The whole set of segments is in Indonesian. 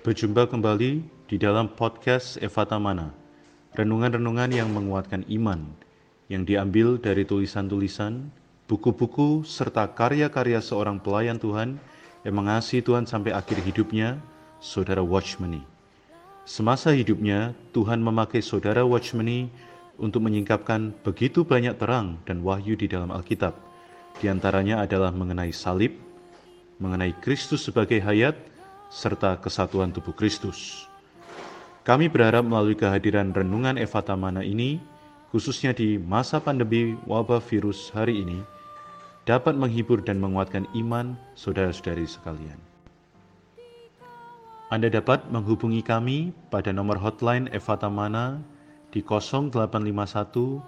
Berjumpa kembali di dalam podcast Evata Mana, renungan-renungan yang menguatkan iman, yang diambil dari tulisan-tulisan, buku-buku, serta karya-karya seorang pelayan Tuhan yang mengasihi Tuhan sampai akhir hidupnya, Saudara Watchmeni. Semasa hidupnya, Tuhan memakai Saudara Watchmeni untuk menyingkapkan begitu banyak terang dan wahyu di dalam Alkitab. Di antaranya adalah mengenai salib, mengenai Kristus sebagai hayat, serta kesatuan tubuh Kristus. Kami berharap melalui kehadiran renungan Evata Mana ini, khususnya di masa pandemi wabah virus hari ini, dapat menghibur dan menguatkan iman saudara-saudari sekalian. Anda dapat menghubungi kami pada nomor hotline Evata Mana di 0851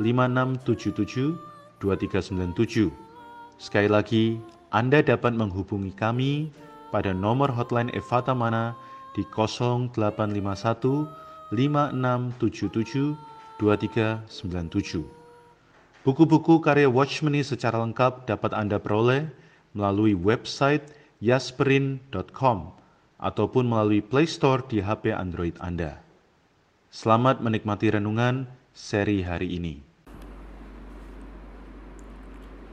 5677 2397. Sekali lagi, Anda dapat menghubungi kami pada nomor hotline Evata Mana di 0851 5677 2397. Buku-buku karya Watchmeni secara lengkap dapat Anda peroleh melalui website yasperin.com ataupun melalui Play Store di HP Android Anda. Selamat menikmati renungan seri hari ini.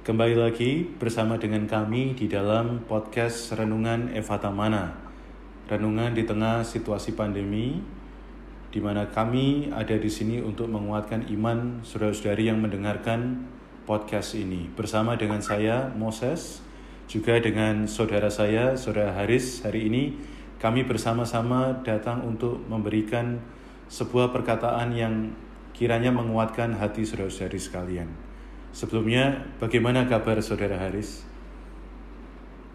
Kembali lagi bersama dengan kami di dalam podcast Renungan Evata Mana. Renungan di tengah situasi pandemi, di mana kami ada di sini untuk menguatkan iman saudara-saudari yang mendengarkan podcast ini. Bersama dengan saya, Moses, juga dengan saudara saya, saudara Haris, hari ini kami bersama-sama datang untuk memberikan sebuah perkataan yang kiranya menguatkan hati saudara-saudari sekalian. Sebelumnya, bagaimana kabar Saudara Haris?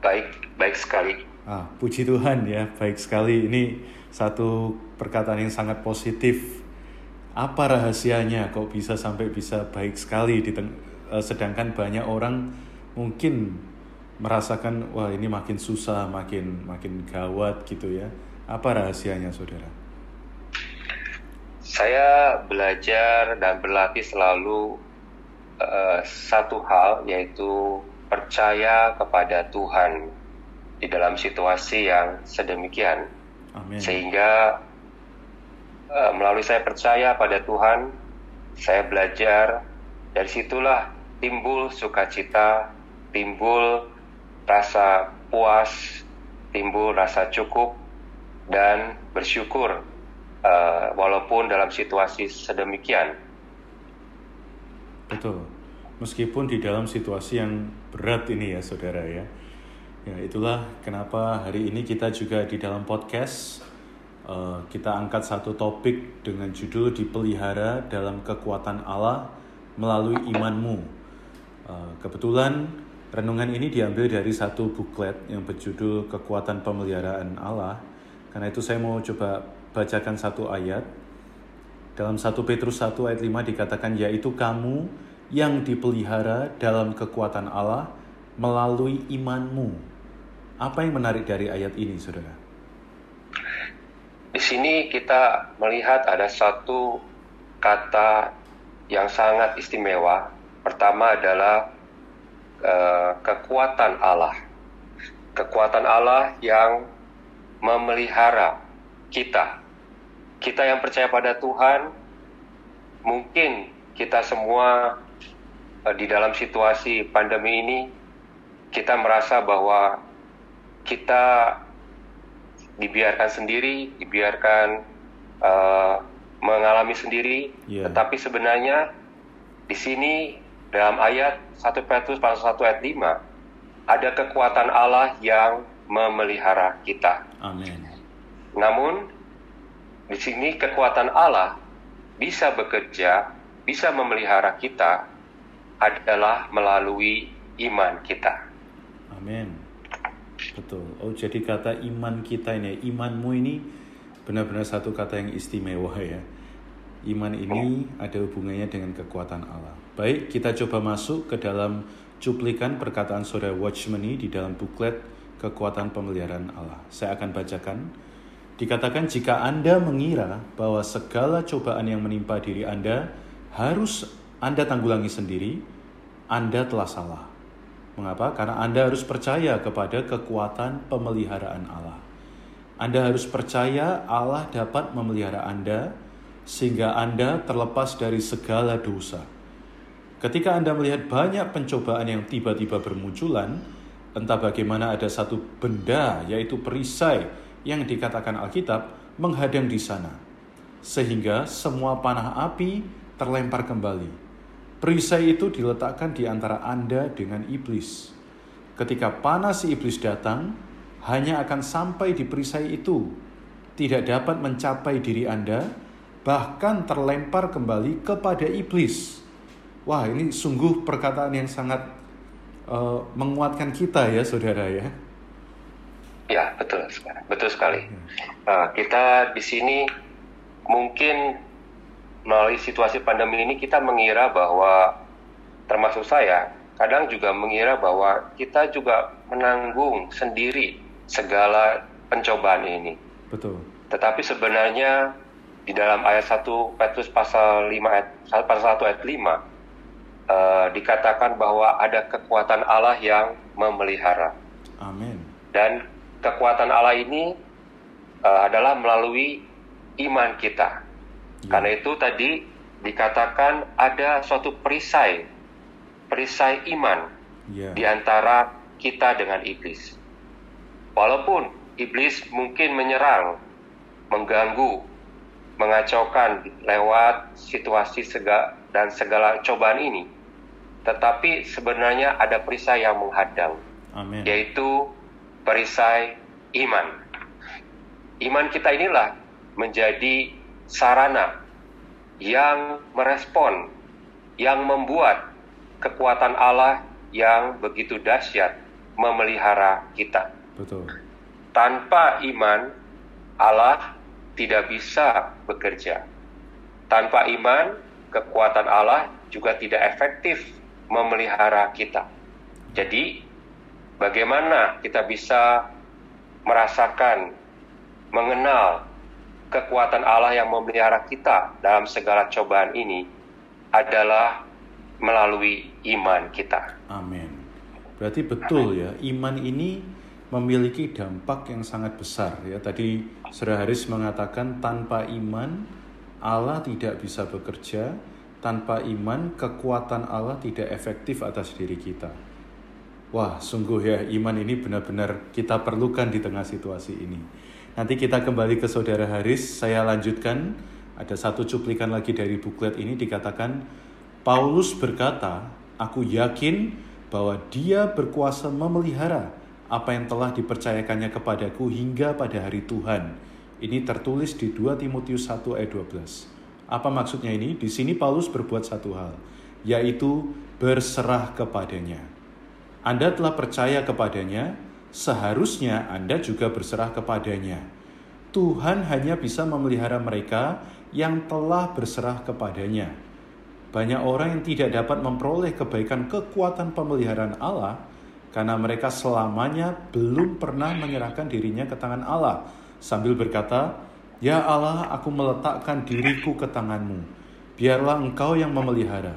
Baik, baik sekali. Ah, puji Tuhan ya, baik sekali. Ini satu perkataan yang sangat positif. Apa rahasianya kok bisa sampai bisa baik sekali di uh, sedangkan banyak orang mungkin merasakan wah ini makin susah, makin makin gawat gitu ya. Apa rahasianya Saudara? Saya belajar dan berlatih selalu Eh, satu hal yaitu percaya kepada Tuhan di dalam situasi yang sedemikian Amin. sehingga uh, melalui saya percaya pada Tuhan saya belajar dari situlah timbul sukacita timbul rasa puas timbul rasa cukup dan bersyukur uh, walaupun dalam situasi sedemikian Betul. Meskipun di dalam situasi yang berat ini ya saudara ya. Ya itulah kenapa hari ini kita juga di dalam podcast uh, kita angkat satu topik dengan judul dipelihara dalam kekuatan Allah melalui imanmu. Uh, kebetulan renungan ini diambil dari satu buklet yang berjudul kekuatan pemeliharaan Allah. Karena itu saya mau coba bacakan satu ayat dalam 1 Petrus 1 ayat 5 dikatakan yaitu kamu yang dipelihara dalam kekuatan Allah melalui imanmu. Apa yang menarik dari ayat ini, Saudara? Di sini kita melihat ada satu kata yang sangat istimewa. Pertama adalah uh, kekuatan Allah. Kekuatan Allah yang memelihara kita kita yang percaya pada Tuhan, mungkin kita semua di dalam situasi pandemi ini, kita merasa bahwa kita dibiarkan sendiri, dibiarkan uh, mengalami sendiri, yeah. tetapi sebenarnya di sini dalam ayat 1 Petrus pasal 1 ayat 5 ada kekuatan Allah yang memelihara kita. Amin. Namun di sini kekuatan Allah bisa bekerja, bisa memelihara kita adalah melalui iman kita. Amin. Betul. Oh, jadi kata iman kita ini, imanmu ini benar-benar satu kata yang istimewa ya. Iman ini ada hubungannya dengan kekuatan Allah. Baik, kita coba masuk ke dalam cuplikan perkataan saudara Watchman di dalam buklet Kekuatan Pemeliharaan Allah. Saya akan bacakan Dikatakan jika Anda mengira bahwa segala cobaan yang menimpa diri Anda harus Anda tanggulangi sendiri, Anda telah salah. Mengapa? Karena Anda harus percaya kepada kekuatan pemeliharaan Allah. Anda harus percaya Allah dapat memelihara Anda sehingga Anda terlepas dari segala dosa. Ketika Anda melihat banyak pencobaan yang tiba-tiba bermunculan, entah bagaimana ada satu benda, yaitu perisai yang dikatakan Alkitab, menghadang di sana, sehingga semua panah api terlempar kembali. Perisai itu diletakkan di antara Anda dengan iblis. Ketika panas si iblis datang, hanya akan sampai di perisai itu, tidak dapat mencapai diri Anda, bahkan terlempar kembali kepada iblis. Wah, ini sungguh perkataan yang sangat uh, menguatkan kita ya, saudara ya. Ya, betul sekali. Betul sekali. Uh, kita di sini mungkin melalui situasi pandemi ini kita mengira bahwa termasuk saya kadang juga mengira bahwa kita juga menanggung sendiri segala pencobaan ini. Betul. Tetapi sebenarnya di dalam ayat 1 Petrus pasal 5 ayat pasal 1 ayat 5 uh, eh, dikatakan bahwa ada kekuatan Allah yang memelihara. Amin. Dan kekuatan Allah ini uh, adalah melalui iman kita. Ya. Karena itu tadi dikatakan ada suatu perisai perisai iman ya. di antara kita dengan iblis. Walaupun iblis mungkin menyerang, mengganggu, mengacaukan lewat situasi sega dan segala cobaan ini. Tetapi sebenarnya ada perisai yang menghadang, Amen. yaitu perisai iman. Iman kita inilah menjadi sarana yang merespon, yang membuat kekuatan Allah yang begitu dahsyat memelihara kita. Betul. Tanpa iman, Allah tidak bisa bekerja. Tanpa iman, kekuatan Allah juga tidak efektif memelihara kita. Jadi, bagaimana kita bisa merasakan, mengenal kekuatan Allah yang memelihara kita dalam segala cobaan ini adalah melalui iman kita. Amin. Berarti betul ya, iman ini memiliki dampak yang sangat besar ya. Tadi Saudara Haris mengatakan tanpa iman Allah tidak bisa bekerja, tanpa iman kekuatan Allah tidak efektif atas diri kita. Wah, sungguh ya iman ini benar-benar kita perlukan di tengah situasi ini. Nanti kita kembali ke Saudara Haris, saya lanjutkan ada satu cuplikan lagi dari buklet ini dikatakan Paulus berkata, "Aku yakin bahwa Dia berkuasa memelihara apa yang telah dipercayakannya kepadaku hingga pada hari Tuhan. Ini tertulis di 2 Timotius 1 ayat 12. Apa maksudnya ini? Di sini Paulus berbuat satu hal, yaitu berserah kepadanya. Anda telah percaya kepadanya, seharusnya Anda juga berserah kepadanya. Tuhan hanya bisa memelihara mereka yang telah berserah kepadanya. Banyak orang yang tidak dapat memperoleh kebaikan kekuatan pemeliharaan Allah karena mereka selamanya belum pernah menyerahkan dirinya ke tangan Allah sambil berkata, "Ya Allah, aku meletakkan diriku ke tanganmu. Biarlah Engkau yang memelihara."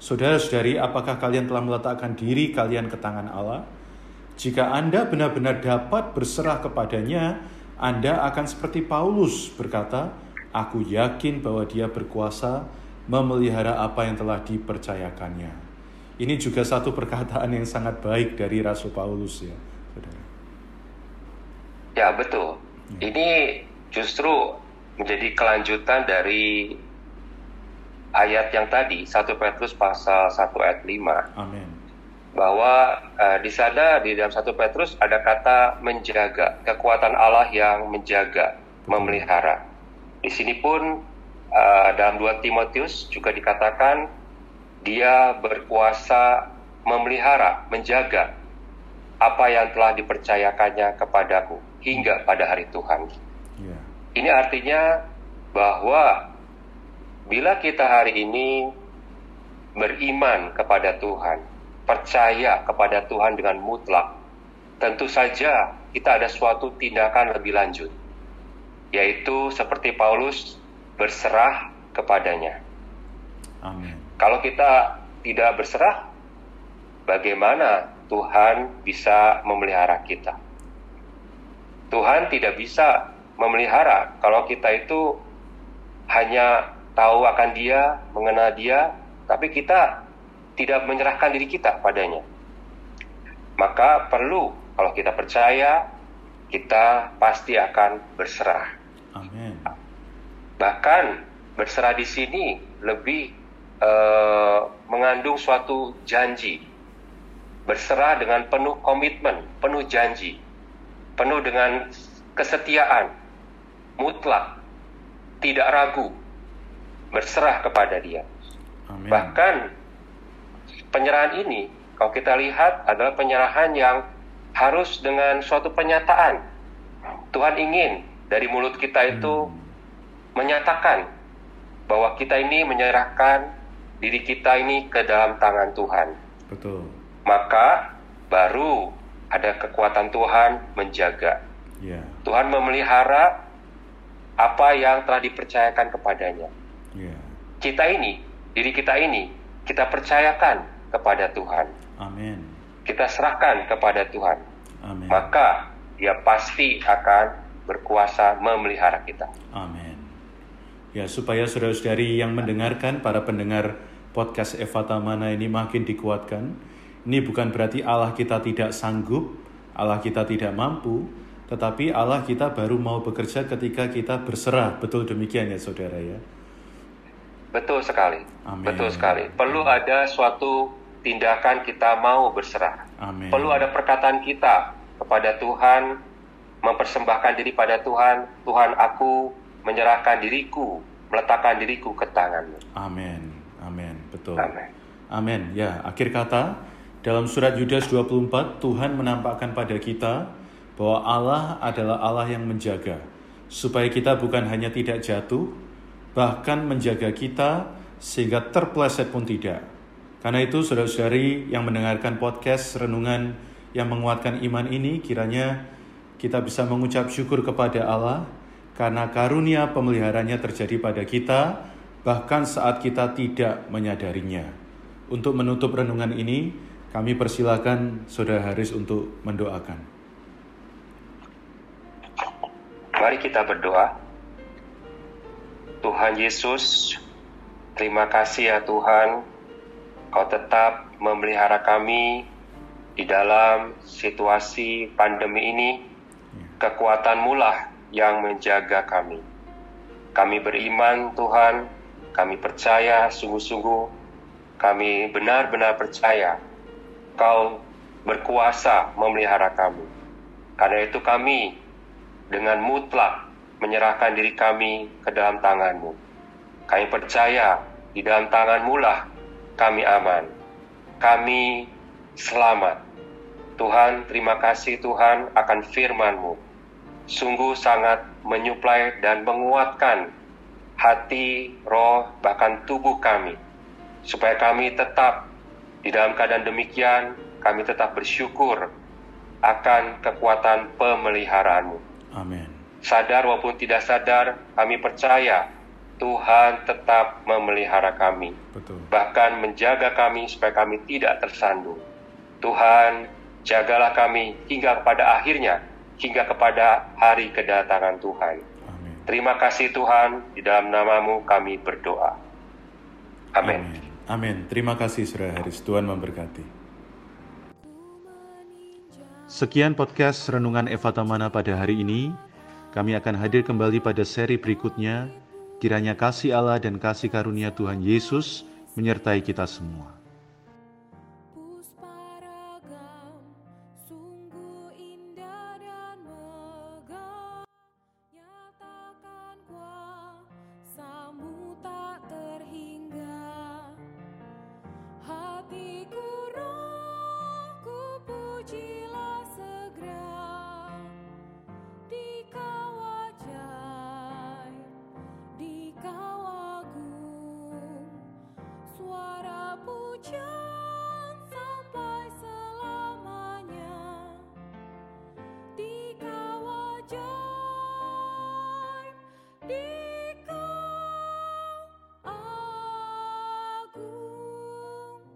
Saudara-saudari, apakah kalian telah meletakkan diri kalian ke tangan Allah? Jika Anda benar-benar dapat berserah kepadanya, Anda akan seperti Paulus berkata, "Aku yakin bahwa Dia berkuasa memelihara apa yang telah dipercayakannya." Ini juga satu perkataan yang sangat baik dari Rasul Paulus ya, saudara. Ya betul. Ya. Ini justru menjadi kelanjutan dari ayat yang tadi 1 Petrus pasal 1 ayat 5. Amin. Bahwa uh, di sana di dalam 1 Petrus ada kata menjaga, kekuatan Allah yang menjaga, memelihara. Di sini pun uh, dalam 2 Timotius juga dikatakan dia berkuasa memelihara, menjaga apa yang telah dipercayakannya kepadaku hingga pada hari Tuhan. Yeah. Ini artinya bahwa bila kita hari ini beriman kepada Tuhan, percaya kepada Tuhan dengan mutlak, tentu saja kita ada suatu tindakan lebih lanjut, yaitu seperti Paulus berserah kepadanya. Amin. Kalau kita tidak berserah, bagaimana Tuhan bisa memelihara kita? Tuhan tidak bisa memelihara kalau kita itu hanya tahu akan Dia, mengenal Dia, tapi kita tidak menyerahkan diri kita padanya. Maka perlu kalau kita percaya, kita pasti akan berserah. Amin. Bahkan berserah di sini lebih uh, mengandung suatu janji. Berserah dengan penuh komitmen, penuh janji, penuh dengan kesetiaan, mutlak, tidak ragu, berserah kepada Dia. Amin. Bahkan penyerahan ini, kalau kita lihat adalah penyerahan yang harus dengan suatu penyataan. Tuhan ingin dari mulut kita itu menyatakan bahwa kita ini menyerahkan diri kita ini ke dalam tangan Tuhan. Betul. Maka baru ada kekuatan Tuhan menjaga. Ya. Tuhan memelihara apa yang telah dipercayakan kepadanya. Ya. Kita ini, diri kita ini, kita percayakan kepada Tuhan. Amin. Kita serahkan kepada Tuhan. Amin. Maka dia pasti akan berkuasa memelihara kita. Amin. Ya, supaya saudara-saudari yang mendengarkan, para pendengar podcast Eva Tamana ini makin dikuatkan. Ini bukan berarti Allah kita tidak sanggup, Allah kita tidak mampu, tetapi Allah kita baru mau bekerja ketika kita berserah. Betul demikian ya saudara ya? Betul sekali. Amin. Betul sekali. Perlu ada suatu tindakan kita mau berserah. Amin. Perlu ada perkataan kita kepada Tuhan, mempersembahkan diri pada Tuhan. Tuhan, aku menyerahkan diriku, meletakkan diriku ke tanganmu. Amin. Amin. Betul. Amin. Amin. Ya, akhir kata dalam surat Yudas 24 Tuhan menampakkan pada kita bahwa Allah adalah Allah yang menjaga supaya kita bukan hanya tidak jatuh bahkan menjaga kita sehingga terpleset pun tidak. Karena itu saudara-saudari yang mendengarkan podcast renungan yang menguatkan iman ini kiranya kita bisa mengucap syukur kepada Allah karena karunia pemeliharanya terjadi pada kita bahkan saat kita tidak menyadarinya. Untuk menutup renungan ini, kami persilakan Saudara Haris untuk mendoakan. Mari kita berdoa. Tuhan Yesus, terima kasih ya Tuhan, Kau tetap memelihara kami di dalam situasi pandemi ini. Kekuatan lah yang menjaga kami. Kami beriman Tuhan, kami percaya sungguh-sungguh, kami benar-benar percaya Kau berkuasa memelihara kami. Karena itu kami dengan mutlak menyerahkan diri kami ke dalam tanganmu. Kami percaya di dalam tanganmu lah kami aman. Kami selamat. Tuhan, terima kasih Tuhan akan firman-Mu. Sungguh sangat menyuplai dan menguatkan hati, roh, bahkan tubuh kami. Supaya kami tetap di dalam keadaan demikian, kami tetap bersyukur akan kekuatan pemeliharaanmu. Amin sadar maupun tidak sadar, kami percaya Tuhan tetap memelihara kami. Betul. Bahkan menjaga kami supaya kami tidak tersandung. Tuhan, jagalah kami hingga kepada akhirnya, hingga kepada hari kedatangan Tuhan. Amin. Terima kasih Tuhan, di dalam namamu kami berdoa. Amin. Amin. Amin. Terima kasih Saudara Haris. Tuhan memberkati. Sekian podcast Renungan Eva Tamana pada hari ini. Kami akan hadir kembali pada seri berikutnya. Kiranya kasih Allah dan kasih karunia Tuhan Yesus menyertai kita semua.